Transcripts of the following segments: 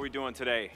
are we doing today?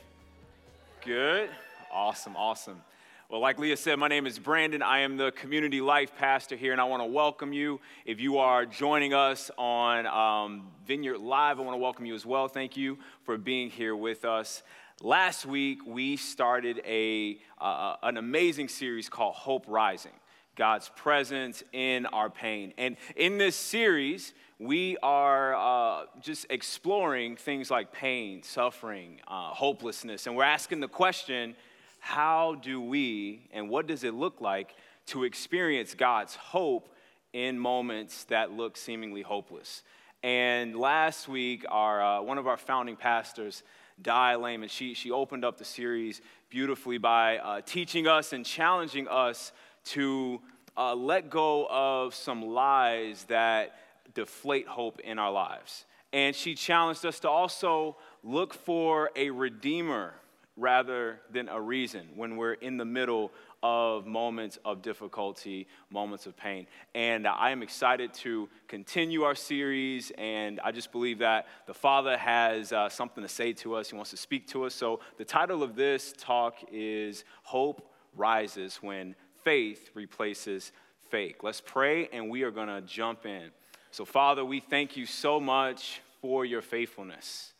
Good. Awesome, awesome. Well, like Leah said, my name is Brandon. I am the community life pastor here, and I want to welcome you. If you are joining us on um, Vineyard Live, I want to welcome you as well. Thank you for being here with us. Last week, we started a, uh, an amazing series called Hope Rising God's presence in our pain. And in this series, we are uh, just exploring things like pain, suffering, uh, hopelessness, and we're asking the question how do we and what does it look like to experience God's hope in moments that look seemingly hopeless? And last week, our, uh, one of our founding pastors, Di Leman, she, she opened up the series beautifully by uh, teaching us and challenging us to uh, let go of some lies that deflate hope in our lives. And she challenged us to also look for a redeemer rather than a reason when we're in the middle of moments of difficulty, moments of pain. And I am excited to continue our series, and I just believe that the Father has uh, something to say to us. He wants to speak to us. So, the title of this talk is Hope Rises When Faith Replaces Fake. Let's pray, and we are going to jump in. So, Father, we thank you so much for your faithfulness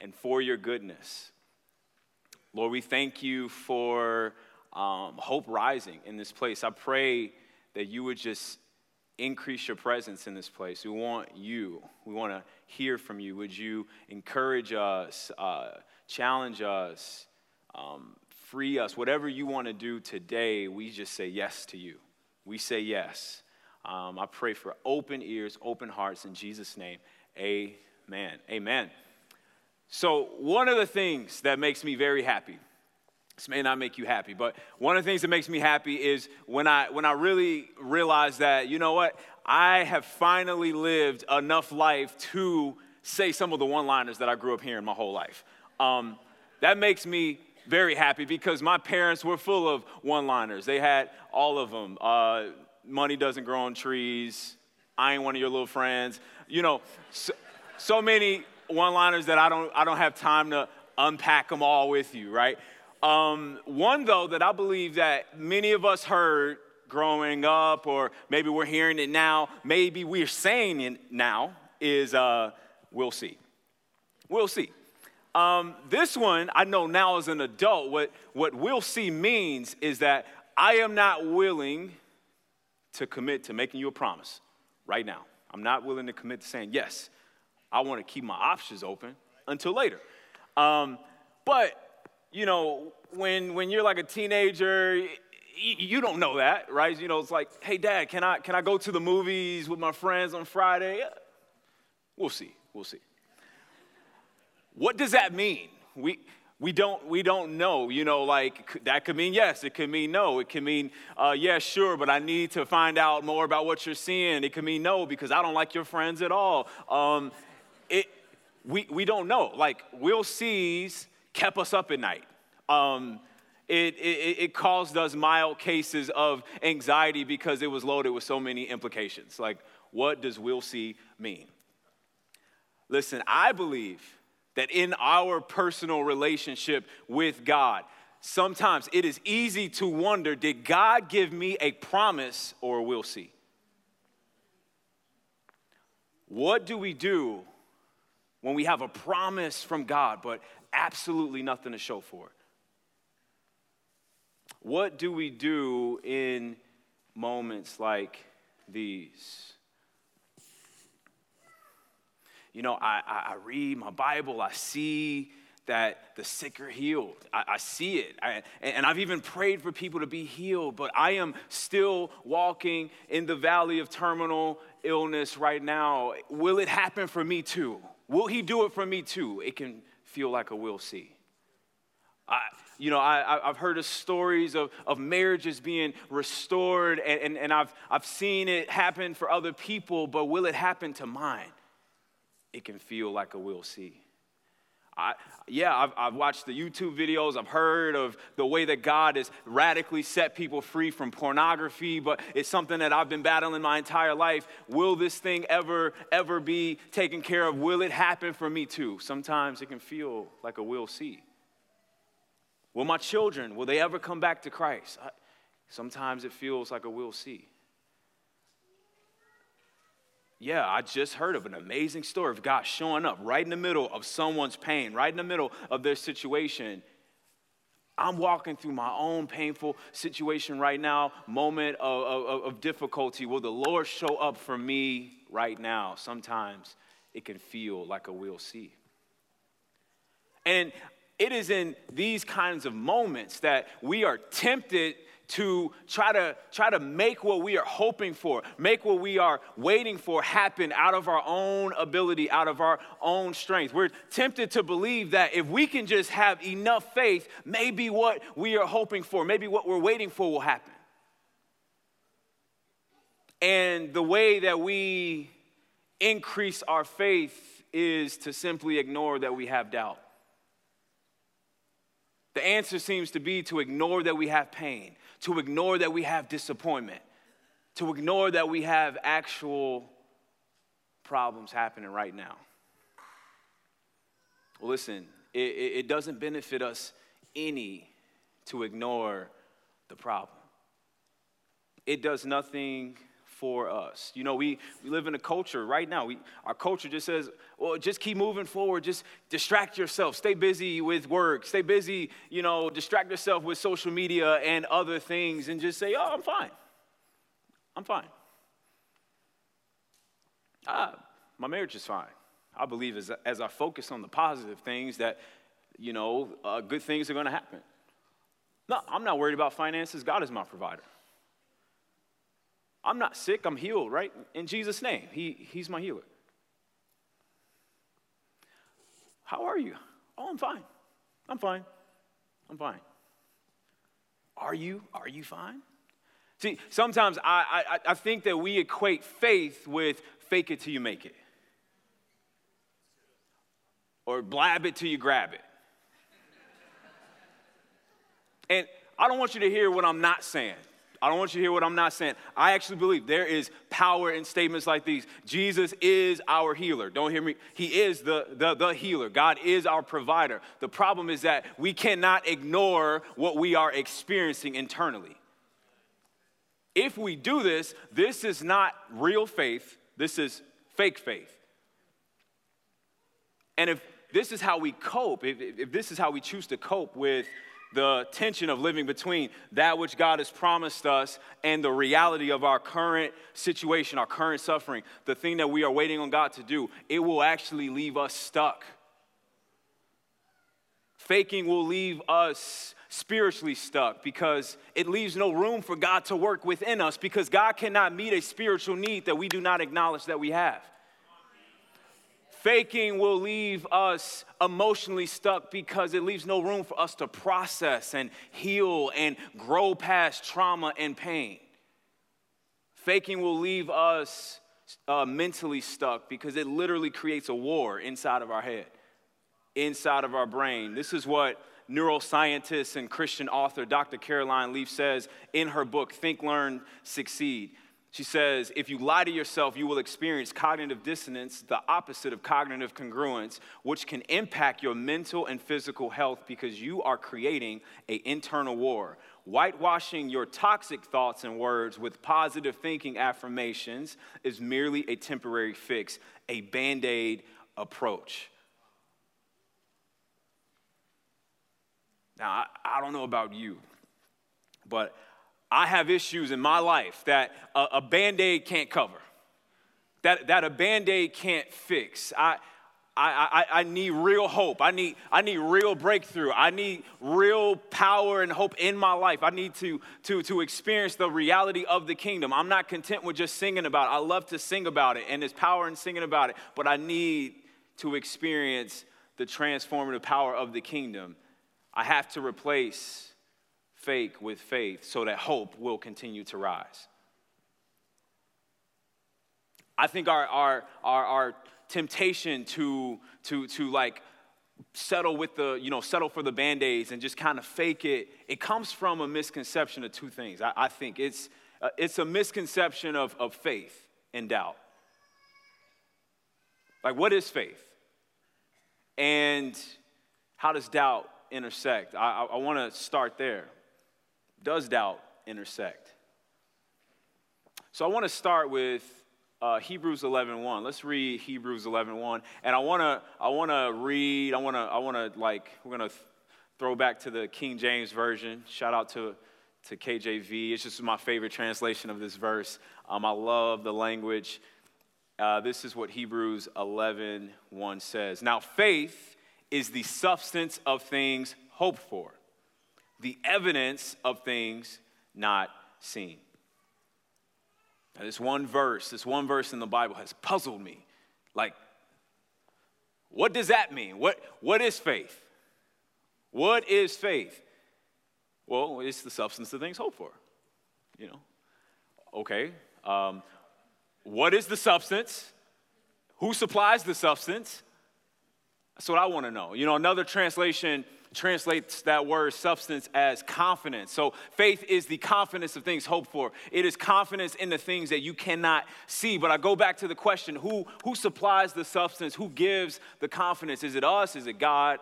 and for your goodness. Lord, we thank you for um, hope rising in this place. I pray that you would just increase your presence in this place. We want you. We want to hear from you. Would you encourage us, uh, challenge us, um, free us? Whatever you want to do today, we just say yes to you. We say yes. Um, I pray for open ears, open hearts in Jesus' name. Amen. Amen. So, one of the things that makes me very happy, this may not make you happy, but one of the things that makes me happy is when I, when I really realize that, you know what, I have finally lived enough life to say some of the one liners that I grew up hearing my whole life. Um, that makes me very happy because my parents were full of one liners. They had all of them. Uh, money doesn't grow on trees. I ain't one of your little friends. You know, so, so many one liners that I don't, I don't have time to unpack them all with you, right? Um, one, though, that I believe that many of us heard growing up, or maybe we're hearing it now, maybe we're saying it now, is uh, we'll see. We'll see. Um, this one, I know now as an adult, what, what we'll see means is that I am not willing to commit to making you a promise right now. I'm not willing to commit to saying, yes, I want to keep my options open until later. Um, but, you know, when, when you're like a teenager, you don't know that, right? You know, it's like, hey, dad, can I, can I go to the movies with my friends on Friday? We'll see. We'll see. What does that mean? We, we don't, we don't know, you know, like that could mean yes, it could mean no, it could mean uh, yes, sure, but I need to find out more about what you're seeing. It could mean no because I don't like your friends at all. Um, it, we, we don't know. Like, Will Sees kept us up at night. Um, it, it, it caused us mild cases of anxiety because it was loaded with so many implications. Like, what does Will See mean? Listen, I believe that in our personal relationship with God, sometimes it is easy to wonder did God give me a promise or we'll see? What do we do when we have a promise from God but absolutely nothing to show for it? What do we do in moments like these? You know, I, I, I read my Bible, I see that the sick are healed. I, I see it. I, and I've even prayed for people to be healed, but I am still walking in the valley of terminal illness right now. Will it happen for me too? Will He do it for me too? It can feel like a will see. I, you know, I, have heard of stories of, of marriages being restored, and, and, and I've, I've seen it happen for other people, but will it happen to mine? It can feel like a will see. I, yeah, I've, I've, watched the YouTube videos. I've heard of the way that God has radically set people free from pornography, but it's something that I've been battling my entire life. Will this thing ever, ever be taken care of? Will it happen for me too? Sometimes it can feel like a will see. Will my children, will they ever come back to Christ? I, sometimes it feels like a will see. Yeah, I just heard of an amazing story of God showing up right in the middle of someone's pain, right in the middle of their situation. I'm walking through my own painful situation right now, moment of, of, of, difficulty. Will the Lord show up for me right now? Sometimes it can feel like a we'll see. And it is in these kinds of moments that we are tempted to try to try to make what we are hoping for, make what we are waiting for happen out of our own ability, out of our own strength. We're tempted to believe that if we can just have enough faith, maybe what we are hoping for, maybe what we're waiting for will happen. And the way that we increase our faith is to simply ignore that we have doubt. The answer seems to be to ignore that we have pain, to ignore that we have disappointment, to ignore that we have actual problems happening right now. Listen, it, it doesn't benefit us any to ignore the problem. It does nothing for us. You know, we, we live in a culture right now. We, our culture just says, well, just keep moving forward. Just distract yourself. Stay busy with work. Stay busy, you know, distract yourself with social media and other things and just say, oh, I'm fine. I'm fine. Ah, my marriage is fine. I believe as, as I focus on the positive things that, you know, uh, good things are going to happen. No, I'm not worried about finances. God is my provider. I'm not sick, I'm healed, right? In Jesus' name, he, He's my healer. How are you? Oh, I'm fine. I'm fine. I'm fine. Are you? Are you fine? See, sometimes I, I, I think that we equate faith with fake it till you make it, or blab it till you grab it. And I don't want you to hear what I'm not saying. I don't want you to hear what I'm not saying. I actually believe there is power in statements like these. Jesus is our healer. Don't hear me. He is the, the, the healer. God is our provider. The problem is that we cannot ignore what we are experiencing internally. If we do this, this is not real faith, this is fake faith. And if this is how we cope, if, if this is how we choose to cope with the tension of living between that which God has promised us and the reality of our current situation, our current suffering, the thing that we are waiting on God to do, it will actually leave us stuck. Faking will leave us spiritually stuck because it leaves no room for God to work within us because God cannot meet a spiritual need that we do not acknowledge that we have. Faking will leave us emotionally stuck because it leaves no room for us to process and heal and grow past trauma and pain. Faking will leave us uh, mentally stuck because it literally creates a war inside of our head, inside of our brain. This is what neuroscientist and Christian author Dr. Caroline Leaf says in her book, Think, Learn, Succeed. She says, if you lie to yourself, you will experience cognitive dissonance, the opposite of cognitive congruence, which can impact your mental and physical health because you are creating an internal war. Whitewashing your toxic thoughts and words with positive thinking affirmations is merely a temporary fix, a band aid approach. Now, I, I don't know about you, but I have issues in my life that a, a band aid can't cover, that, that a band aid can't fix. I, I, I, I, need real hope. I need, I need real breakthrough. I need real power and hope in my life. I need to, to, to experience the reality of the kingdom. I'm not content with just singing about it. I love to sing about it, and there's power in singing about it, but I need to experience the transformative power of the kingdom. I have to replace fake with faith so that hope will continue to rise. I think our, our, our, our temptation to, to, to like settle with the, you know, settle for the band-aids and just kind of fake it, it comes from a misconception of two things. I, I think it's, uh, it's a misconception of, of faith and doubt. Like, what is faith? And how does doubt intersect? I, I, I want to start there. Does doubt intersect? So I want to start with uh, Hebrews 11:1. 1. Let's read Hebrews 11:1. 1. And I want to I want to read I want to I want to like we're going to throw back to the King James version. Shout out to to KJV. It's just my favorite translation of this verse. Um, I love the language. Uh, this is what Hebrews 11:1 1 says. Now faith is the substance of things hoped for, the evidence of things not seen. Now, this one verse, this one verse in the Bible has puzzled me. Like, what does that mean? What, what is faith? What is faith? Well, it's the substance of things hoped for. You know, okay. Um, what is the substance? Who supplies the substance? That's what I want to know. You know, another translation translates that word substance as confidence. So faith is the confidence of things hoped for. It is confidence in the things that you cannot see. But I go back to the question, who who supplies the substance? Who gives the confidence? Is it us? Is it God?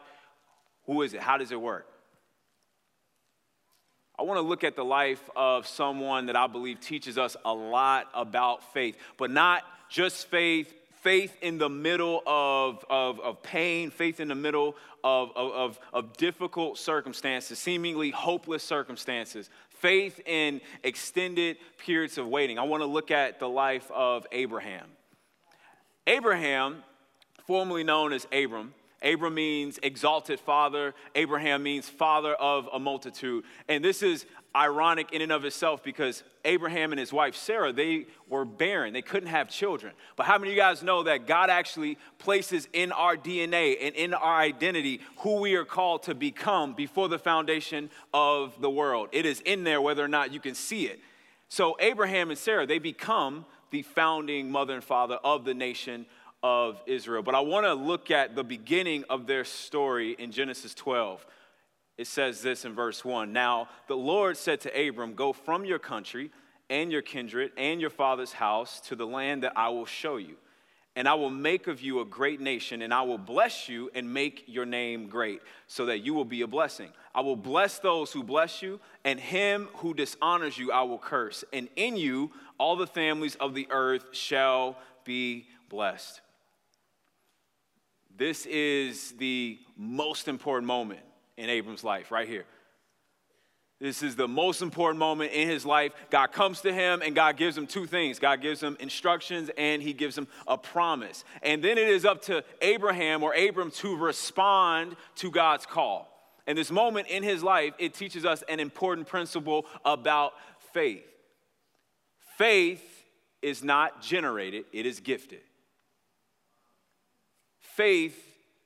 Who is it? How does it work? I want to look at the life of someone that I believe teaches us a lot about faith, but not just faith faith in the middle of, of, of pain, faith in the middle of, of, of difficult circumstances, seemingly hopeless circumstances, faith in extended periods of waiting. I want to look at the life of Abraham. Abraham, formerly known as Abram, Abram means exalted father. Abraham means father of a multitude. And this is ironic in and of itself because Abraham and his wife Sarah, they were barren. They couldn't have children. But how many of you guys know that God actually places in our DNA and in our identity who we are called to become before the foundation of the world? It is in there whether or not you can see it. So Abraham and Sarah, they become the founding mother and father of the nation of Israel. But I want to look at the beginning of their story in Genesis 12 it says this in verse 1 Now the Lord said to Abram, Go from your country and your kindred and your father's house to the land that I will show you. And I will make of you a great nation, and I will bless you and make your name great, so that you will be a blessing. I will bless those who bless you, and him who dishonors you I will curse. And in you all the families of the earth shall be blessed. This is the most important moment in Abram's life, right here. This is the most important moment in his life. God comes to him and God gives him two things God gives him instructions and he gives him a promise. And then it is up to Abraham or Abram to respond to God's call. And this moment in his life, it teaches us an important principle about faith. Faith is not generated, it is gifted. Faith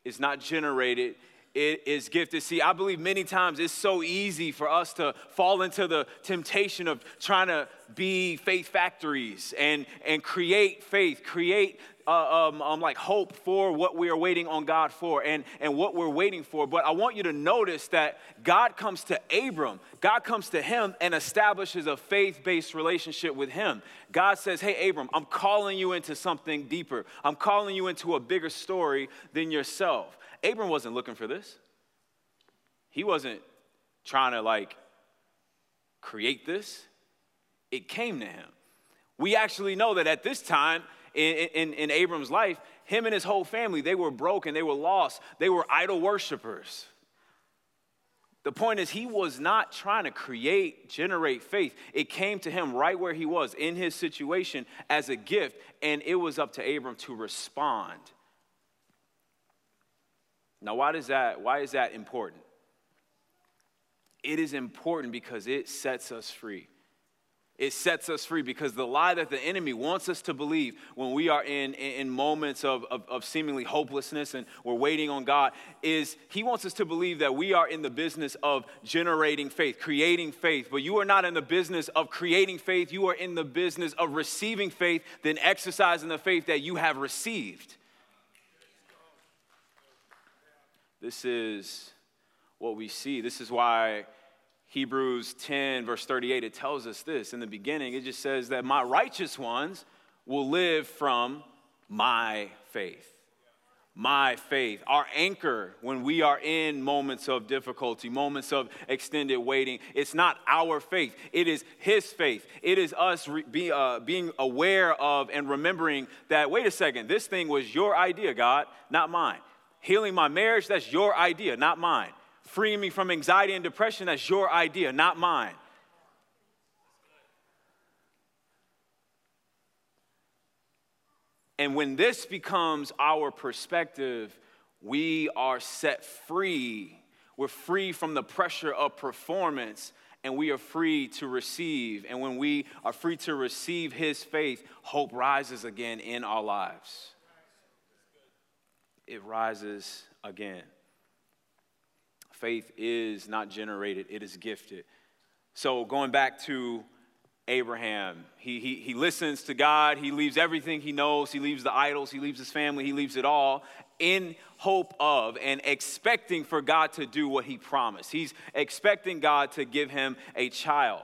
is not generated, it is gifted. See, I believe many times it's so easy for us to fall into the temptation of trying to be faith factories and, and create faith, create uh, um, um, like hope for what we are waiting on God for and, and what we're waiting for. But I want you to notice that God comes to Abram, God comes to him and establishes a faith based relationship with him. God says, Hey, Abram, I'm calling you into something deeper, I'm calling you into a bigger story than yourself. Abram wasn't looking for this. He wasn't trying to like create this. It came to him. We actually know that at this time in, in, in Abram's life, him and his whole family, they were broken, they were lost, they were idol worshipers. The point is, he was not trying to create, generate faith. It came to him right where he was in his situation as a gift, and it was up to Abram to respond Now, why, does that, why is that important? It is important because it sets us free. It sets us free because the lie that the enemy wants us to believe when we are in, in moments of, of, of, seemingly hopelessness and we're waiting on God is he wants us to believe that we are in the business of generating faith, creating faith. But you are not in the business of creating faith. You are in the business of receiving faith, then exercising the faith that you have received. This is what we see. This is why Hebrews 10, verse 38, it tells us this. In the beginning, it just says that my righteous ones will live from my faith. My faith, our anchor when we are in moments of difficulty, moments of extended waiting. It's not our faith, it is His faith. It is us re- be, uh, being aware of and remembering that, wait a second, this thing was your idea, God, not mine. Healing my marriage, that's your idea, not mine freeing me from anxiety and depression, that's your idea, not mine. And when this becomes our perspective, we are set free. We're free from the pressure of performance and we are free to receive. And when we are free to receive His faith, hope rises again in our lives. It rises again. Faith is not generated, it is gifted. So, going back to Abraham, he, he, he listens to God, he leaves everything he knows, he leaves the idols, he leaves his family, he leaves it all in hope of and expecting for God to do what he promised. He's expecting God to give him a child.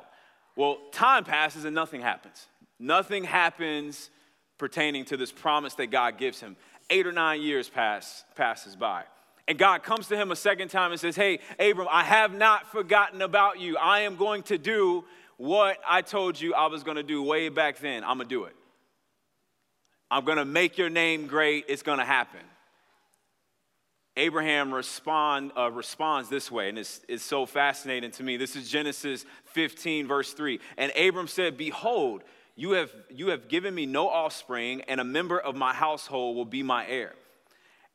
Well, time passes and nothing happens. Nothing happens pertaining to this promise that God gives him. Eight or nine years pass, passes by. And God comes to him a second time and says, Hey, Abram, I have not forgotten about you. I am going to do what I told you I was going to do way back then. I'm going to do it. I'm going to make your name great. It's going to happen. Abraham respond, uh, responds this way, and it's, it's so fascinating to me. This is Genesis 15, verse 3. And Abram said, Behold, you have, you have given me no offspring, and a member of my household will be my heir.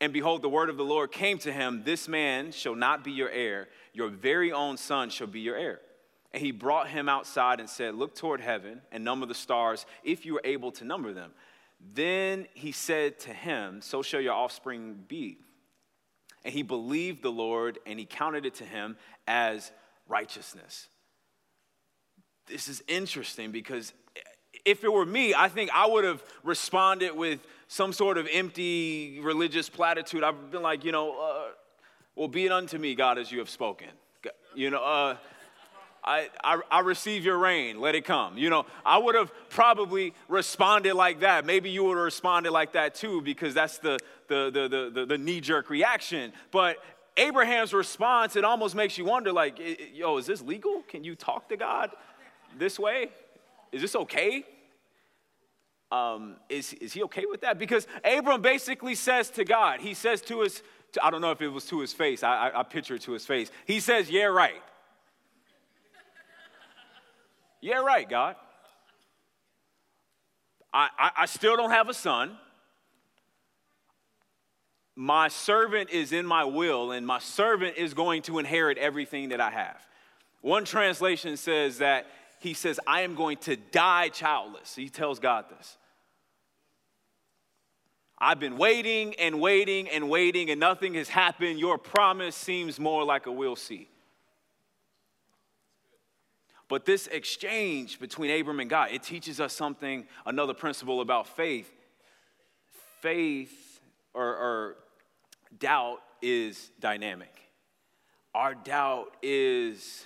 And behold, the word of the Lord came to him This man shall not be your heir, your very own son shall be your heir. And he brought him outside and said, Look toward heaven and number the stars, if you are able to number them. Then he said to him, So shall your offspring be. And he believed the Lord, and he counted it to him as righteousness. This is interesting because if it were me, I think I would have responded with some sort of empty religious platitude. I've been like, you know, uh, well, be it unto me, God, as you have spoken. You know, uh, I, I, I, receive your rain, let it come. You know, I would have probably responded like that. Maybe you would have responded like that too, because that's the, the, the, the, the, the knee jerk reaction. But Abraham's response, it almost makes you wonder like, yo, is this legal? Can you talk to God this way? Is this okay? Um, is, is he okay with that? Because Abram basically says to God, he says to his, to, I don't know if it was to his face, I, I, I picture it to his face. He says, Yeah, right. yeah, right, God. I, I, I still don't have a son. My servant is in my will, and my servant is going to inherit everything that I have. One translation says that he says, I am going to die childless. He tells God this. I've been waiting and waiting and waiting, and nothing has happened. Your promise seems more like a we'll see. But this exchange between Abram and God, it teaches us something, another principle about faith. Faith or, or doubt is dynamic. Our doubt is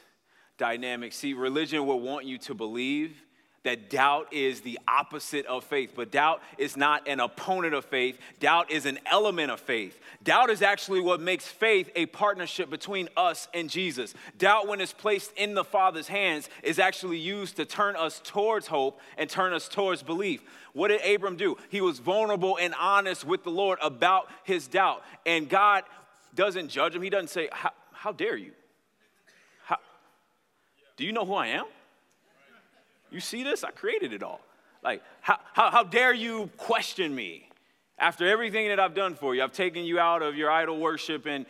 dynamic. See, religion will want you to believe that doubt is the opposite of faith, but doubt is not an opponent of faith. Doubt is an element of faith. Doubt is actually what makes faith a partnership between us and Jesus. Doubt, when it's placed in the Father's hands, is actually used to turn us towards hope and turn us towards belief. What did Abram do? He was vulnerable and honest with the Lord about his doubt. And God doesn't judge him, He doesn't say, How, how dare you? Do you know who I am? You see this? I created it all. Like, how, how, how dare you question me? After everything that I've done for you, I've taken you out of your idol worship and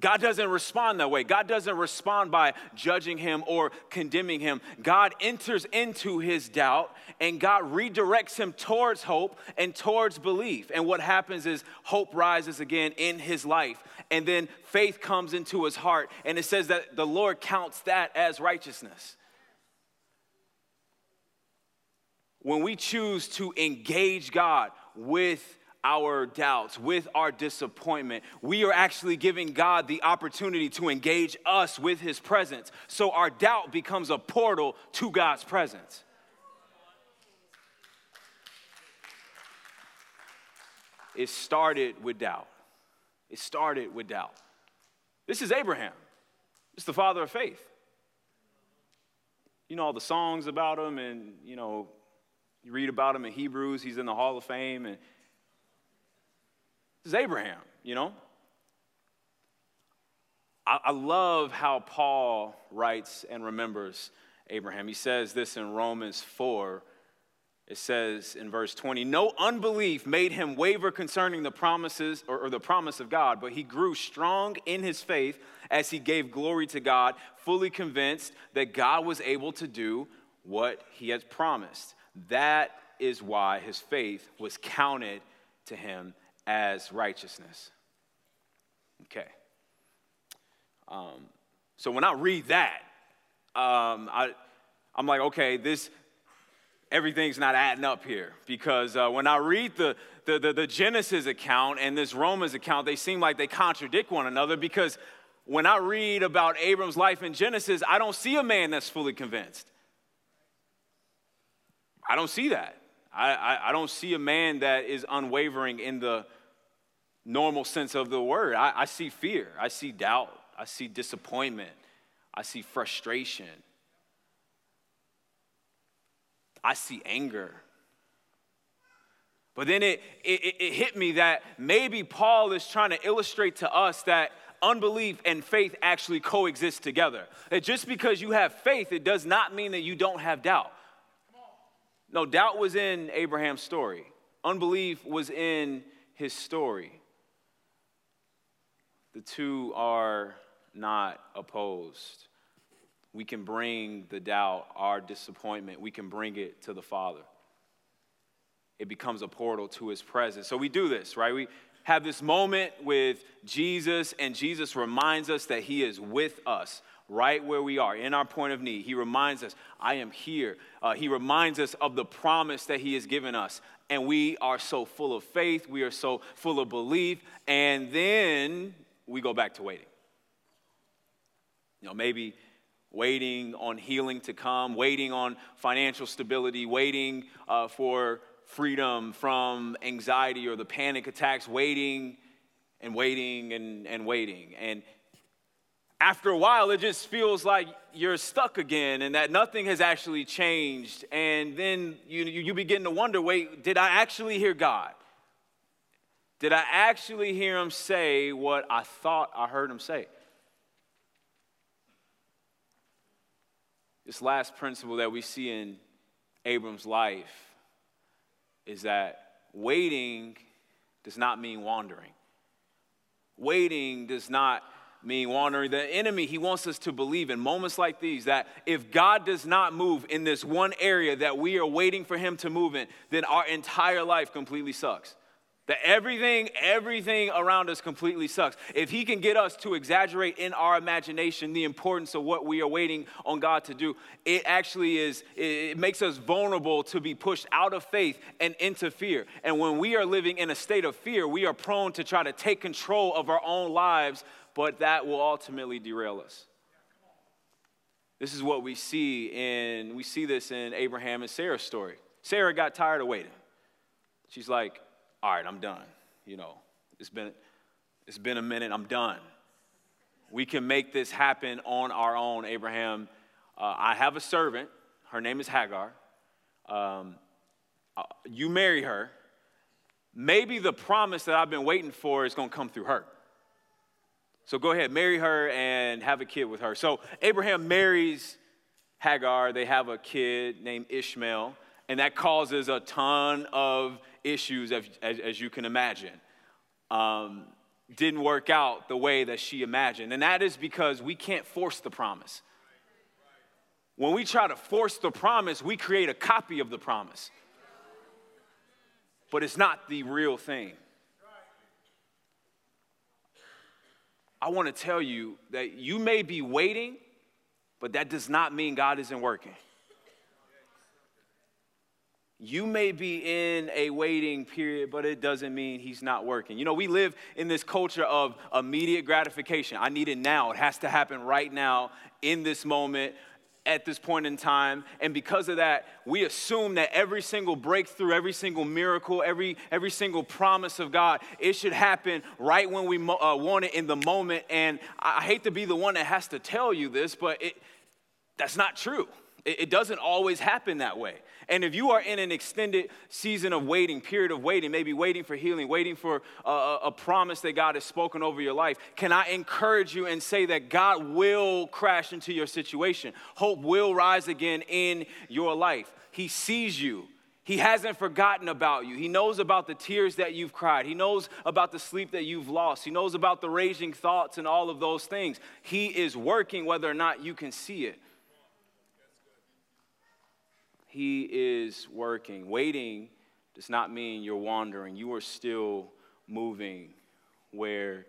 God doesn't respond that way. God doesn't respond by judging him or condemning him. God enters into his doubt and God redirects him towards hope and towards belief. And what happens is hope rises again in his life. And then faith comes into his heart. And it says that the Lord counts that as righteousness. When we choose to engage God with our doubts, with our disappointment, we are actually giving God the opportunity to engage us with His presence. So our doubt becomes a portal to God's presence. It started with doubt. It started with doubt. This is Abraham. Is the father of faith. You know all the songs about him, and you know, you read about him in Hebrews, he's in the Hall of Fame, and this is Abraham, you know? I, I love how Paul writes and remembers Abraham. He says this in Romans 4. It says in verse 20, no unbelief made him waver concerning the promises or, or, the promise of God, but he grew strong in his faith as he gave glory to God, fully convinced that God was able to do what he had promised. That is why his faith was counted to him as righteousness. Okay. Um, so when I read that, um, I, I'm like, okay, this, everything's not adding up here because uh, when I read the, the, the, the, Genesis account and this Romans account, they seem like they contradict one another because when I read about Abram's life in Genesis, I don't see a man that's fully convinced. I don't see that. I, I, I don't see a man that is unwavering in the normal sense of the word. I, I see fear, I see doubt, I see disappointment, I see frustration, I see anger. But then it, it, it, hit me that maybe Paul is trying to illustrate to us that unbelief and faith actually coexist together. That just because you have faith, it does not mean that you don't have doubt. No, doubt was in Abraham's story, unbelief was in his story. The two are not opposed. We can bring the doubt, our disappointment, we can bring it to the Father. It becomes a portal to his presence. So we do this, right? We have this moment with Jesus, and Jesus reminds us that he is with us right where we are in our point of need. He reminds us, I am here. Uh, he reminds us of the promise that He has given us. And we are so full of faith, we are so full of belief, and then we go back to waiting. You know, maybe waiting on healing to come, waiting on financial stability, waiting uh, for freedom from anxiety or the panic attacks, waiting and waiting and, and waiting. And after a while, it just feels like you're stuck again and that nothing has actually changed. And then you, you begin to wonder wait, did I actually hear God? Did I actually hear him say what I thought I heard him say? This last principle that we see in Abram's life is that waiting does not mean wandering. Waiting does not mean wandering. The enemy, he wants us to believe in moments like these that if God does not move in this one area that we are waiting for him to move in, then our entire life completely sucks. That everything, everything around us completely sucks. If he can get us to exaggerate in our imagination the importance of what we are waiting on God to do, it actually is, it makes us vulnerable to be pushed out of faith and into fear. And when we are living in a state of fear, we are prone to try to take control of our own lives, but that will ultimately derail us. This is what we see in, we see this in Abraham and Sarah's story. Sarah got tired of waiting. She's like, all right, I'm done. You know, it's been, it's been a minute, I'm done. We can make this happen on our own, Abraham. Uh, I have a servant, her name is Hagar. Um, uh, you marry her. Maybe the promise that I've been waiting for is going to come through her. So go ahead, marry her and have a kid with her. So Abraham marries Hagar. They have a kid named Ishmael, and that causes a ton of issues, as, as, as you can imagine. Um, didn't work out the way that she imagined. And that is because we can't force the promise. When we try to force the promise, we create a copy of the promise. But it's not the real thing. I want to tell you that you may be waiting, but that does not mean God isn't working. You may be in a waiting period, but it doesn't mean he's not working. You know, we live in this culture of immediate gratification. I need it now. It has to happen right now, in this moment, at this point in time. And because of that, we assume that every single breakthrough, every single miracle, every, every single promise of God, it should happen right when we uh, want it in the moment. And I hate to be the one that has to tell you this, but it, that's not true. It, doesn't always happen that way. And if you are in an extended season of waiting, period of waiting, maybe waiting for healing, waiting for a, a promise that God has spoken over your life, can I encourage you and say that God will crash into your situation? Hope will rise again in your life. He sees you. He hasn't forgotten about you. He knows about the tears that you've cried. He knows about the sleep that you've lost. He knows about the raging thoughts and all of those things. He is working whether or not you can see it. He is working. Waiting does not mean you're wandering. You are still moving where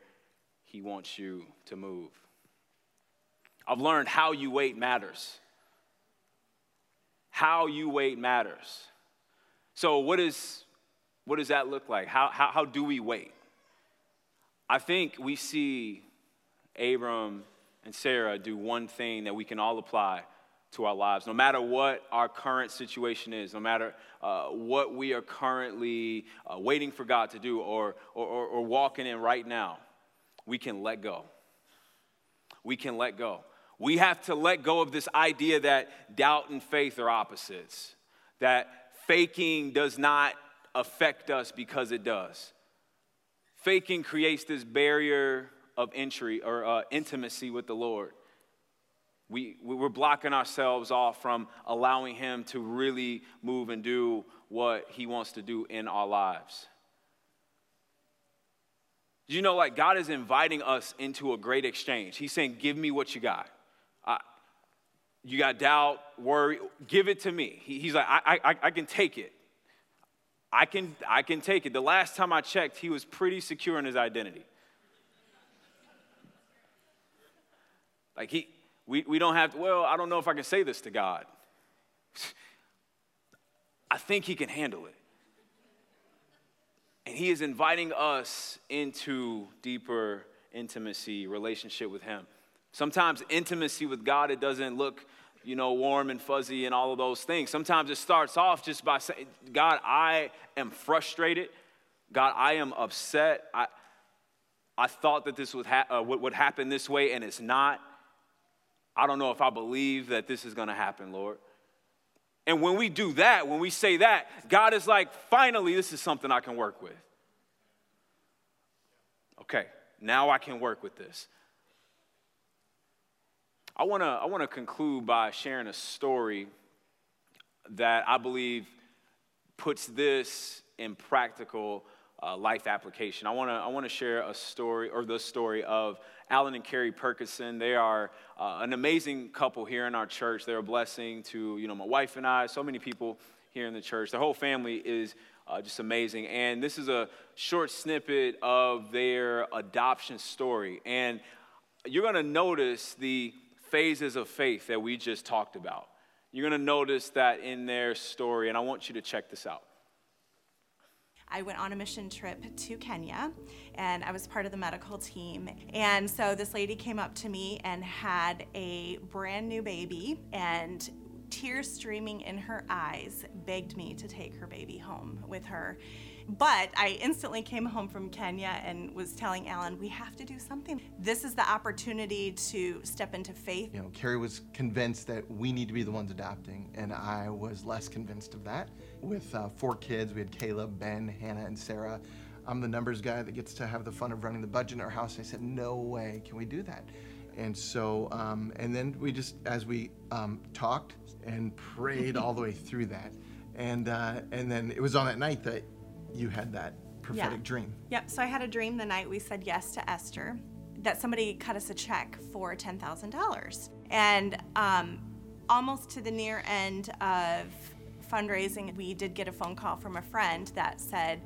He wants you to move. I've learned how you wait matters. How you wait matters. So, what, is, what does that look like? How, how, how do we wait? I think we see Abram and Sarah do one thing that we can all apply to our lives. No matter what our current situation is, no matter uh, what we are currently uh, waiting for God to do or, or, or, or walking in right now, we can let go. We can let go. We have to let go of this idea that doubt and faith are opposites, that faking does not affect us because it does. Faking creates this barrier of entry or uh, intimacy with the Lord we, we're blocking ourselves off from allowing Him to really move and do what He wants to do in our lives. You know, like God is inviting us into a great exchange. He's saying, Give me what you got. I, you got doubt, worry, give it to me. He, he's like, I, I, I can take it. I can, I can take it. The last time I checked, he was pretty secure in his identity. Like he, we, we don't have to, well, I don't know if I can say this to God. I think He can handle it. And He is inviting us into deeper intimacy, relationship with Him. Sometimes intimacy with God, it doesn't look, you know, warm and fuzzy and all of those things. Sometimes it starts off just by saying, God, I am frustrated. God, I am upset. I, I thought that this would, ha- uh, would happen this way, and it's not. I don't know if I believe that this is going to happen, Lord. And when we do that, when we say that, God is like, finally, this is something I can work with. Okay, now I can work with this. I want to I want to conclude by sharing a story that I believe puts this in practical uh, life application. I want to I want to share a story or the story of Alan and Carrie Perkison. They are uh, an amazing couple here in our church. They're a blessing to you know my wife and I. So many people here in the church. Their whole family is uh, just amazing. And this is a short snippet of their adoption story. And you're going to notice the phases of faith that we just talked about. You're going to notice that in their story, and I want you to check this out. I went on a mission trip to Kenya and I was part of the medical team. And so this lady came up to me and had a brand new baby and tears streaming in her eyes begged me to take her baby home with her. But I instantly came home from Kenya and was telling Alan, we have to do something. This is the opportunity to step into faith. You know, Carrie was convinced that we need to be the ones adopting, and I was less convinced of that. With uh, four kids, we had Caleb, Ben, Hannah, and Sarah. I'm the numbers guy that gets to have the fun of running the budget in our house. I said, no way can we do that. And so, um, and then we just, as we um, talked and prayed all the way through that, and uh, and then it was on that night that you had that prophetic Yeah. dream. Yep. So I had a dream the night we said yes to Esther that somebody cut us a check for $10,000. And um, almost to the near end of fundraising, we did get a phone call from a friend that said,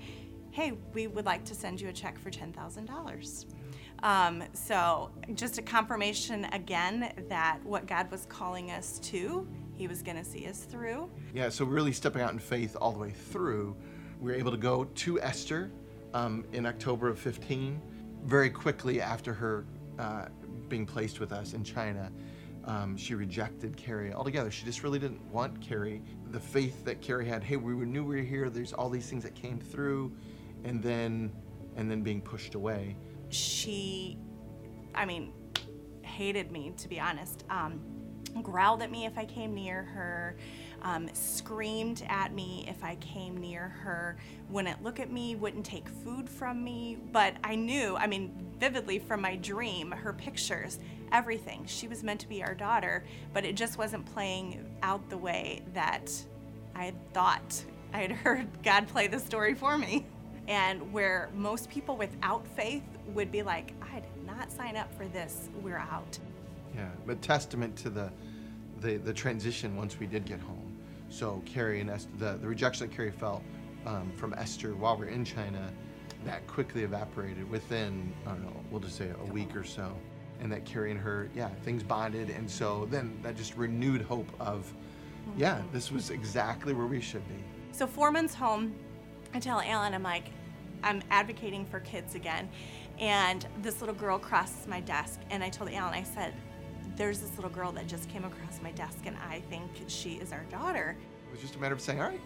Hey, we would like to send you a check for $10,000. Um, so just a confirmation again that what God was calling us to, He was going to see us through. Yeah, so really stepping out in faith all the way through, we were able to go to Esther um, in October of 15. Very quickly after her uh, being placed with us in China, um, she rejected Carrie altogether. She just really didn't want Carrie. The faith that Carrie had, hey, we knew we were here. There's all these things that came through, and then and then being pushed away. she, I mean, hated me to be honest. Um, growled at me if I came near her, um, screamed at me if I came near her, wouldn't look at me, wouldn't take food from me. But I knew, I mean, vividly from my dream, her pictures, everything. She was meant to be our daughter, but it just wasn't playing out the way that I had thought. I had heard God play the story for me. And where most people without faith would be like, I did not sign up for this, we're out. Yeah, but testament to the, the the transition once we did get home. So Carrie and Esther, the, the rejection that Carrie felt um, from Esther while we are in China, that quickly evaporated within I don't know, we'll just say a week or so, and that Carrie and her, yeah, things bonded, and so then that just renewed hope of, yeah, this was exactly where we should be. So four months home, I tell Alan, I'm like, I'm advocating for kids again. And this little girl crosses my desk, and I told Alan, I said, there's this little girl that just came across my desk, and I think she is our daughter. It was just a matter of saying, all right,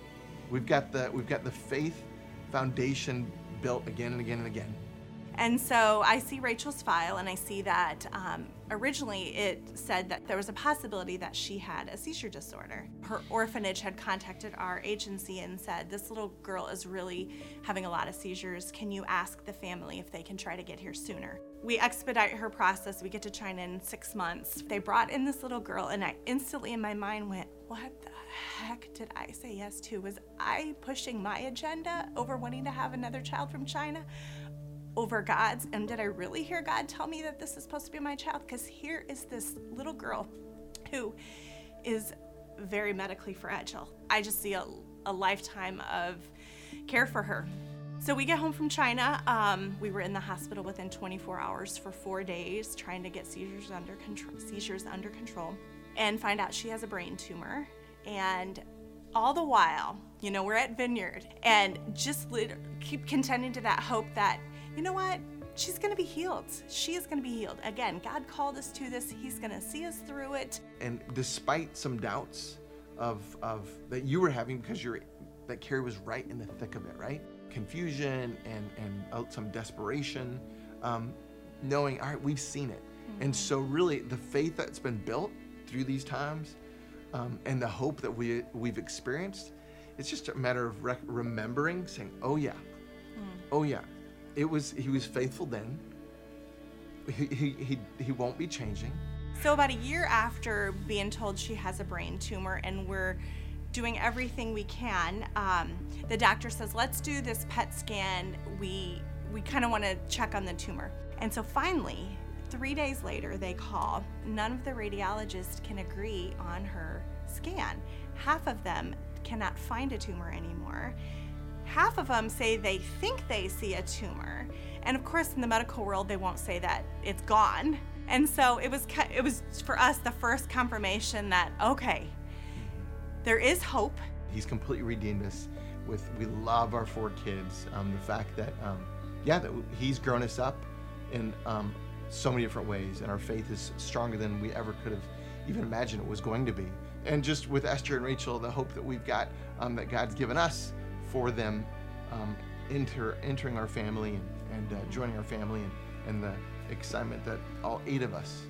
we've got the we've got the faith foundation built again and again and again. And so I see Rachel's file and I see that um, originally it said that there was a possibility that she had a seizure disorder. Her orphanage had contacted our agency and said, This little girl is really having a lot of seizures. Can you ask the family if they can try to get here sooner? We expedite her process. We get to China in six months. They brought in this little girl, and I instantly in my mind went, What the heck did I say yes to? Was I pushing my agenda over wanting to have another child from China? Over God's. And did I really hear God tell me that this is supposed to be my child? Because here is this little girl who is very medically fragile. I just see a, a lifetime of care for her. So we get home from China. Um, we were in the hospital within 24 hours for four days, trying to get seizures under control. Seizures under control, and find out she has a brain tumor. And all the while, you know, we're at Vineyard, and just keep contending to that hope that you know what? She's going to be healed. She is going to be healed. Again, God called us to this. He's going to see us through it. And despite some doubts of of that you were having because you're that Carrie was right in the thick of it, right? Confusion and and uh, some desperation, um, knowing all right, we've seen it, and so really the faith that's been built through these times, um, and the hope that we we've experienced, it's just a matter of rec- remembering, saying, oh yeah, oh yeah, it was he was faithful then. He he he, he won't be changing. So, about a year after being told she has a brain tumor, and we're doing everything we can, um, the doctor says, "Let's do this PET scan. We we kind of want to check on the tumor." And so, finally, three days later, they call. None of the radiologists can agree on her scan. Half of them cannot find a tumor anymore. Half of them say they think they see a tumor, and of course, in the medical world, they won't say that it's gone. And so it was, it was for us the first confirmation that okay, there is hope. He's completely redeemed us. With we love our four kids. Um, the fact that um, yeah, that he's grown us up in um, so many different ways, and our faith is stronger than we ever could have even imagined it was going to be. And just with Esther and Rachel, the hope that we've got um, that God's given us for them um, enter, entering our family and, and uh, joining our family, and, and the excitement that all eight of us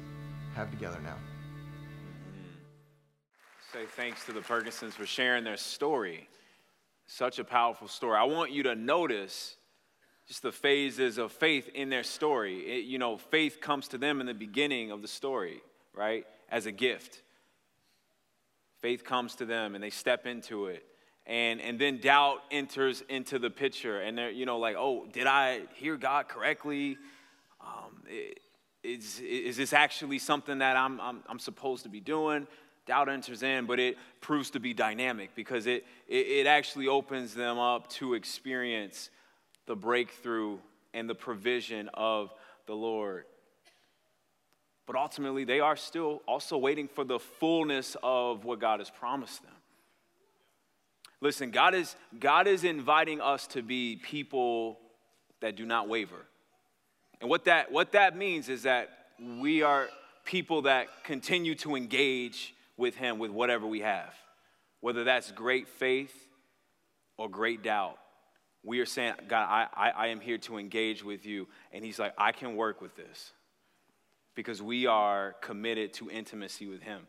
have together now. Say thanks to the Perkinsons for sharing their story. Such a powerful story. I want you to notice just the phases of faith in their story. It- you know, faith comes to them in the beginning of the story, right? As a gift. Faith comes to them and they step into it. And, and then doubt enters into the picture. And they're, you know, like, oh, did I hear God correctly? Um, is, is this actually something that I'm, I'm, I'm supposed to be doing? Doubt enters in, but it proves to be dynamic because it, it, it actually opens them up to experience the breakthrough and the provision of the Lord. But ultimately, they are still also waiting for the fullness of what God has promised them. Listen, God is, God is inviting us to be people that do not waver. And what that, what that means is that we are people that continue to engage with Him with whatever we have, whether that's great faith or great doubt. We are saying, God, I, I, I am here to engage with you. And He's like, I can work with this because we are committed to intimacy with Him.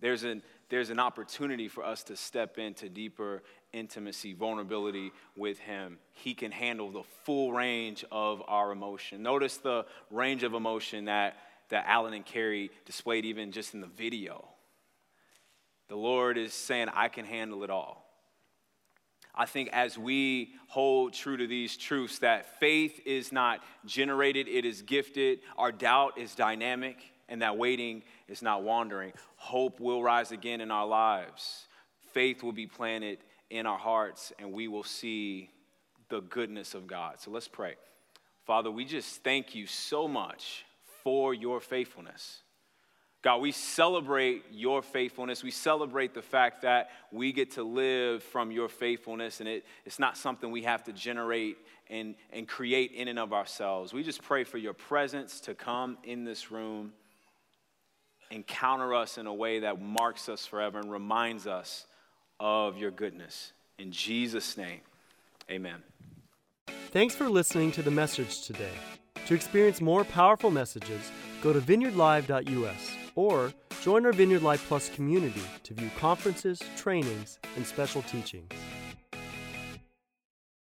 There's an, there's an opportunity for us to step into deeper intimacy, vulnerability with Him. He can handle the full range of our emotion. Notice the range of emotion that, that Alan and Carrie displayed even just in the video. The Lord is saying, I can handle it all. I think as we hold true to these truths, that faith is not generated, it is gifted, our doubt is dynamic, and that waiting is not wandering. Hope will rise again in our lives. Faith will be planted in our hearts, and we will see the goodness of God. So let's pray. Father, we just thank you so much for your faithfulness. God, we celebrate your faithfulness. We celebrate the fact that we get to live from your faithfulness, and it, it's not something we have to generate and, and create in and of ourselves. We just pray for your presence to come in this room encounter us in a way that marks us forever and reminds us of your goodness. In Jesus' name, amen. Thanks for listening to the message today. To experience more powerful messages, go to vineyardlive.us or join our Vineyard Live Plus community to view conferences, trainings, and special teachings.